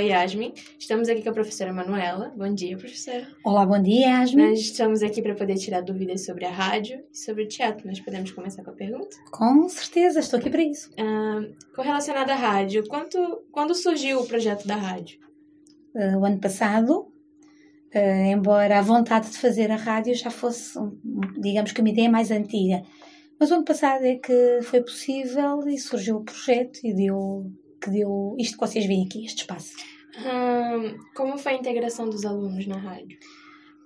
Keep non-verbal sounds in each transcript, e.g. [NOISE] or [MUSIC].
Yasmin. Estamos aqui com a professora Manuela. Bom dia, professora. Olá, bom dia, Yasmin. Nós estamos aqui para poder tirar dúvidas sobre a rádio e sobre o teatro. Nós podemos começar com a pergunta? Com certeza, estou aqui para isso. Ah, com relacionado à rádio, quanto, quando surgiu o projeto da rádio? Uh, o ano passado, uh, embora a vontade de fazer a rádio já fosse, digamos que uma ideia mais antiga. Mas o ano passado é que foi possível e surgiu o projeto e deu que deu isto que vocês veem aqui, este espaço. Hum, como foi a integração dos alunos na rádio?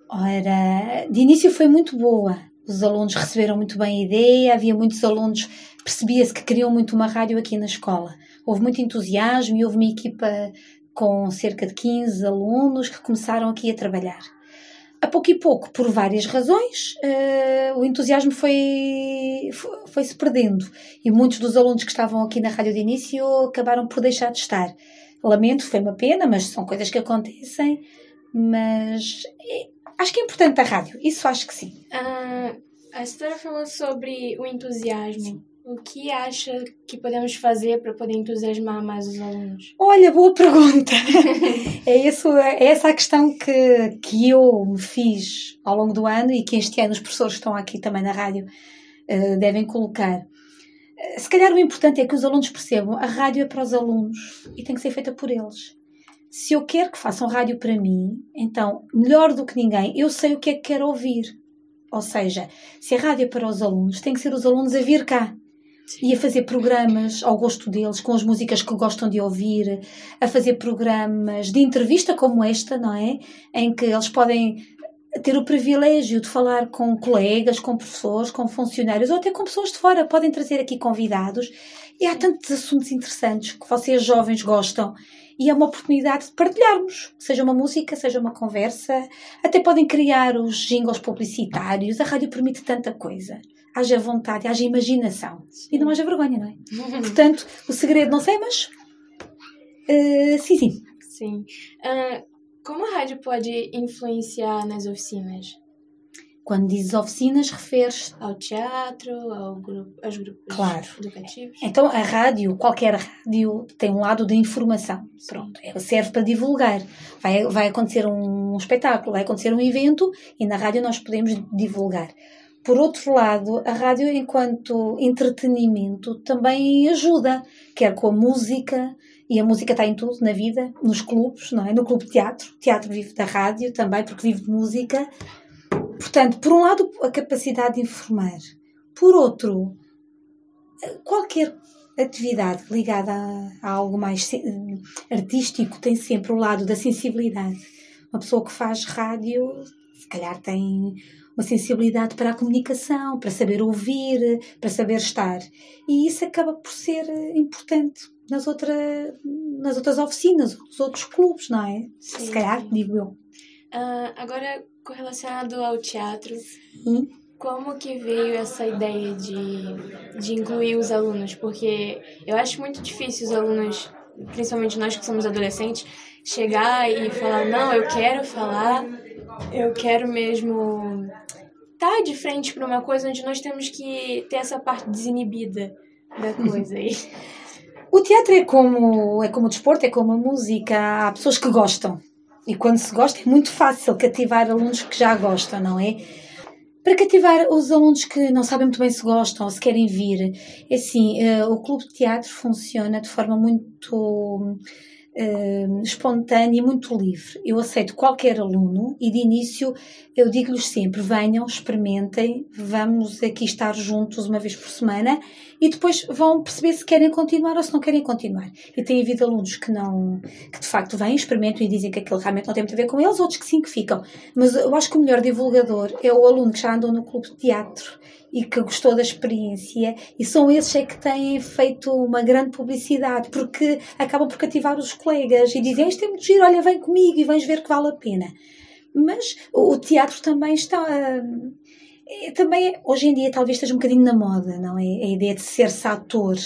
Ora, de início foi muito boa. Os alunos receberam muito bem a ideia, havia muitos alunos, percebia-se que queriam muito uma rádio aqui na escola. Houve muito entusiasmo e houve uma equipa com cerca de 15 alunos que começaram aqui a trabalhar. A pouco e pouco, por várias razões, uh, o entusiasmo foi, foi se perdendo e muitos dos alunos que estavam aqui na rádio de início acabaram por deixar de estar. Lamento, foi uma pena, mas são coisas que acontecem. Mas é, acho que é importante a rádio, isso acho que sim. Uh, a senhora falou sobre o entusiasmo. Sim. O que acha que podemos fazer para poder entusiasmar mais os alunos? Olha, boa pergunta. [LAUGHS] é, isso, é essa a questão que, que eu me fiz ao longo do ano e que este ano os professores que estão aqui também na rádio uh, devem colocar. Se calhar o importante é que os alunos percebam a rádio é para os alunos e tem que ser feita por eles. Se eu quero que façam rádio para mim, então, melhor do que ninguém, eu sei o que é que quero ouvir. Ou seja, se a rádio é para os alunos, tem que ser os alunos a vir cá e a fazer programas ao gosto deles, com as músicas que gostam de ouvir, a fazer programas de entrevista como esta, não é? Em que eles podem ter o privilégio de falar com colegas, com professores, com funcionários ou até com pessoas de fora. Podem trazer aqui convidados. E há tantos assuntos interessantes que vocês jovens gostam e é uma oportunidade de partilharmos, seja uma música, seja uma conversa, até podem criar os jingles publicitários, a rádio permite tanta coisa haja vontade, haja imaginação e não haja vergonha, não é? [LAUGHS] Portanto, o segredo não sei, mas uh, sim, sim. Sim. Uh, como a rádio pode influenciar nas oficinas? Quando dizes oficinas, referes ao teatro, ao grupo, aos grupos claro. educativos? Então, a rádio, qualquer rádio, tem um lado de informação. Pronto, ela serve para divulgar. Vai, vai acontecer um espetáculo, vai acontecer um evento e na rádio nós podemos divulgar. Por outro lado, a rádio, enquanto entretenimento, também ajuda, quer com a música, e a música está em tudo na vida, nos clubes, não é? No clube de teatro, teatro vive da rádio também, porque vive de música. Portanto, por um lado, a capacidade de informar, por outro, qualquer atividade ligada a, a algo mais artístico tem sempre o lado da sensibilidade. Uma pessoa que faz rádio, se calhar tem uma sensibilidade para a comunicação, para saber ouvir, para saber estar. E isso acaba por ser importante nas, outra, nas outras oficinas, nos outros clubes, não é? Sim. Se calhar, digo eu. Uh, agora, correlacionado ao teatro, Sim. como que veio essa ideia de, de incluir os alunos? Porque eu acho muito difícil os alunos, principalmente nós que somos adolescentes, chegar e falar, não, eu quero falar, eu quero mesmo estar tá de frente para uma coisa onde nós temos que ter essa parte desinibida da [LAUGHS] coisa aí. O teatro é como, é como o desporto, é como a música. Há pessoas que gostam. E quando se gosta é muito fácil cativar alunos que já gostam, não é? Para cativar os alunos que não sabem muito bem se gostam ou se querem vir, é assim, uh, o clube de teatro funciona de forma muito uh, espontânea e muito livre. Eu aceito qualquer aluno e de início eu digo-lhes sempre: venham, experimentem, vamos aqui estar juntos uma vez por semana e depois vão perceber se querem continuar ou se não querem continuar. E tem havido alunos que não, que de facto vêm, experimentam e dizem que aquilo realmente não tem muito a ver com eles, outros que sim que ficam. Mas eu acho que o melhor divulgador é o aluno que já andou no clube de teatro e que gostou da experiência, e são esses é que têm feito uma grande publicidade, porque acabam por cativar os colegas e dizem: Isto é muito giro, olha, vem comigo e vens ver que vale a pena. Mas o teatro também está. É, também hoje em dia talvez esteja um bocadinho na moda, não é? A ideia de ser-se ator,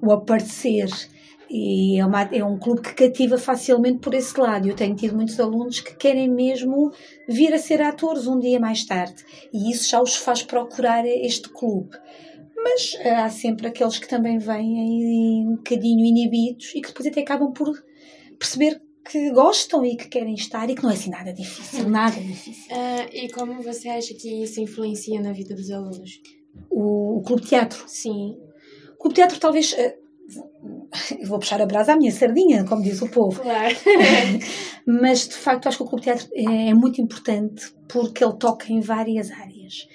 o aparecer. E é, uma, é um clube que cativa facilmente por esse lado. Eu tenho tido muitos alunos que querem mesmo vir a ser atores um dia mais tarde. E isso já os faz procurar este clube. Mas eh, há sempre aqueles que também vêm um bocadinho inibidos e que depois até acabam por perceber que gostam e que querem estar e que não é assim nada difícil, nada difícil. Uh, e como você acha que isso influencia na vida dos alunos? O, o clube de teatro? Sim. O clube de teatro talvez... Uh, vou puxar a brasa à minha sardinha, como diz o povo. Claro. [LAUGHS] Mas, de facto, acho que o clube teatro é, é muito importante porque ele toca em várias áreas.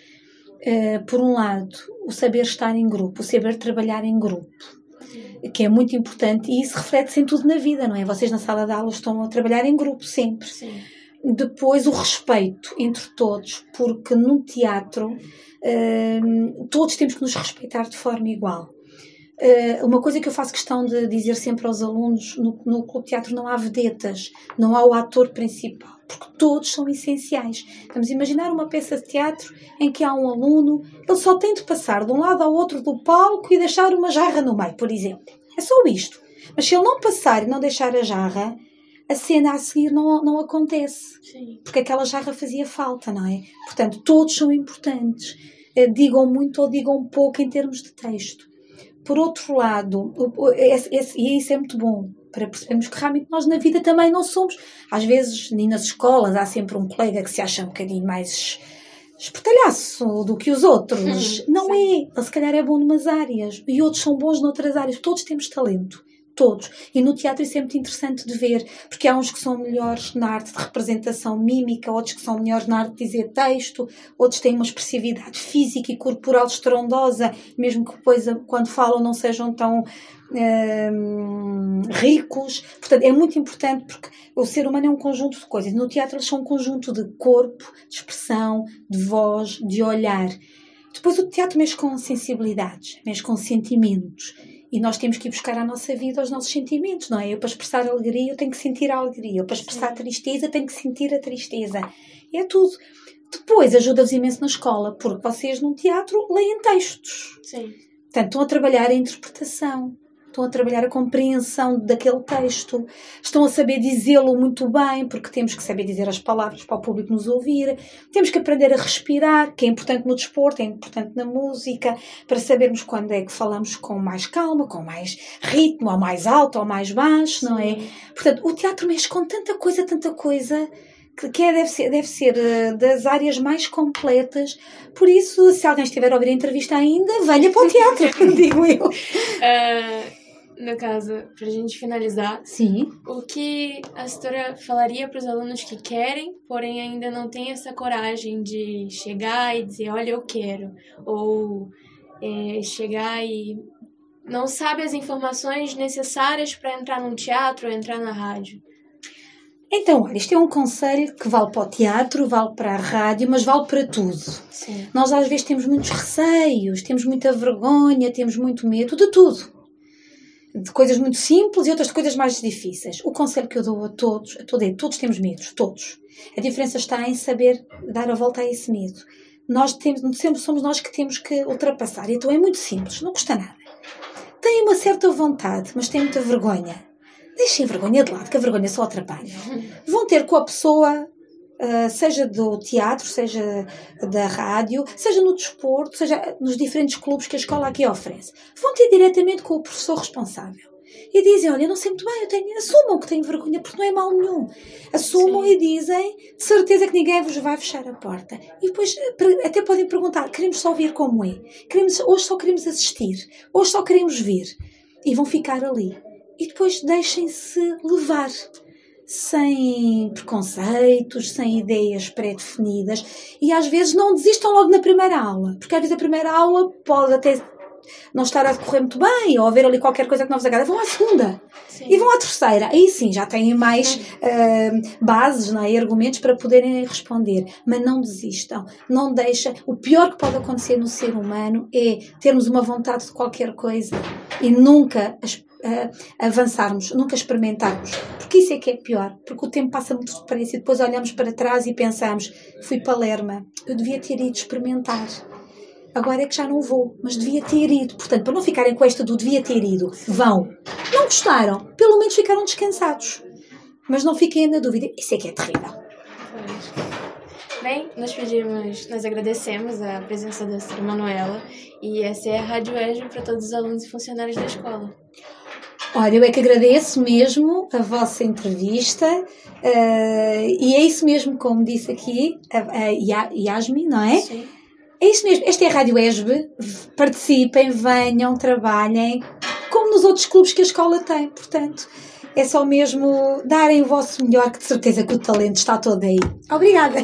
Uh, por um lado, o saber estar em grupo, o saber trabalhar em grupo que é muito importante e isso reflete-se em tudo na vida, não é? Vocês na sala de aula estão a trabalhar em grupo sempre. Sim. Depois o respeito entre todos, porque no teatro uh, todos temos que nos respeitar de forma igual. Uh, uma coisa que eu faço questão de dizer sempre aos alunos: no, no clube de teatro não há vedetas, não há o ator principal, porque todos são essenciais. Vamos imaginar uma peça de teatro em que há um aluno, ele só tem de passar de um lado ao outro do palco e deixar uma jarra no meio, por exemplo. É só isto. Mas se ele não passar e não deixar a jarra, a cena a seguir não, não acontece. Sim. Porque aquela jarra fazia falta, não é? Portanto, todos são importantes. Eh, digam muito ou digam pouco em termos de texto. Por outro lado, e isso é muito bom, para percebermos que realmente nós na vida também não somos. Às vezes, nem nas escolas, há sempre um colega que se acha um bocadinho mais espertalhaço do que os outros. não Sim. é. Ele se calhar é bom numas áreas e outros são bons noutras áreas. Todos temos talento todos. E no teatro isso é muito interessante de ver, porque há uns que são melhores na arte de representação mímica, outros que são melhores na arte de dizer texto, outros têm uma expressividade física e corporal estrondosa, mesmo que depois, quando falam, não sejam tão hum, ricos. Portanto, é muito importante porque o ser humano é um conjunto de coisas. No teatro, eles são um conjunto de corpo, de expressão, de voz, de olhar. Depois, o teatro mexe com sensibilidades, mexe com sentimentos. E nós temos que ir buscar à nossa vida os nossos sentimentos, não é? Eu, para expressar alegria, eu tenho que sentir a alegria. Eu, para expressar tristeza, tenho que sentir a tristeza. É tudo. Depois, ajuda-vos imenso na escola, porque vocês, num teatro, leem textos. Sim. Portanto, estão a trabalhar a interpretação estão a trabalhar a compreensão daquele texto, estão a saber dizê-lo muito bem, porque temos que saber dizer as palavras para o público nos ouvir, temos que aprender a respirar, que é importante no desporto, é importante na música, para sabermos quando é que falamos com mais calma, com mais ritmo, ou mais alto, ou mais baixo, não é? Portanto, o teatro mexe com tanta coisa, tanta coisa que é, deve ser, deve ser uh, das áreas mais completas. Por isso, se alguém estiver a ouvir a entrevista ainda, venha para o teatro, [LAUGHS] digo eu. Uh, [LAUGHS] no caso, para a gente finalizar, Sim. o que a setora falaria para os alunos que querem, porém ainda não têm essa coragem de chegar e dizer, olha, eu quero, ou é, chegar e não sabe as informações necessárias para entrar num teatro ou entrar na rádio? Então, olha, isto é um conselho que vale para o teatro, vale para a rádio, mas vale para tudo. Sim. Nós às vezes temos muitos receios, temos muita vergonha, temos muito medo de tudo de coisas muito simples e outras de coisas mais difíceis. O conselho que eu dou a todos, a todos, todos temos medos, todos. A diferença está em saber dar a volta a esse medo. Nós temos, sempre somos nós que temos que ultrapassar. Então é muito simples, não custa nada. Têm uma certa vontade, mas têm muita vergonha. Deixem a vergonha de lado, que a vergonha só atrapalha. Vão ter com a pessoa seja do teatro, seja da rádio, seja no desporto, seja nos diferentes clubes que a escola aqui oferece. Vão ter diretamente com o professor responsável. E dizem, olha, eu não sei muito bem, eu tenho... assumam que têm vergonha, porque não é mal nenhum. Assumam Sim. e dizem, de certeza que ninguém vos vai fechar a porta. E depois até podem perguntar, queremos só ver como é. Queremos, hoje só queremos assistir. Hoje só queremos ver. E vão ficar ali. E depois deixem-se levar sem preconceitos, sem ideias pré-definidas e às vezes não desistam logo na primeira aula, porque às vezes a primeira aula pode até não estar a decorrer muito bem ou haver ali qualquer coisa que não vos agrada. Vão à segunda sim. e vão à terceira. Aí sim, já têm mais uh, bases não é? e argumentos para poderem responder. Mas não desistam. Não deixem. O pior que pode acontecer no ser humano é termos uma vontade de qualquer coisa e nunca as uh, avançarmos, nunca experimentarmos. Porque isso é que é pior, porque o tempo passa muito depressa e depois olhamos para trás e pensamos: fui para Lerma, eu devia ter ido experimentar. Agora é que já não vou, mas devia ter ido. Portanto, para não ficarem com esta do devia ter ido, vão. Não gostaram, pelo menos ficaram descansados. Mas não fiquem na dúvida, isso é que é terrível. Bem, nós pedimos, nós agradecemos a presença da Sra. Manuela e essa é a Rádio EJA para todos os alunos e funcionários da escola. Olha, eu é que agradeço mesmo a vossa entrevista uh, e é isso mesmo, como disse aqui a, a Yasmin, não é? Sim. É isso mesmo, esta é a Rádio ESB, participem, venham, trabalhem, como nos outros clubes que a escola tem, portanto, é só mesmo darem o vosso melhor, que de certeza que o talento está todo aí. Obrigada!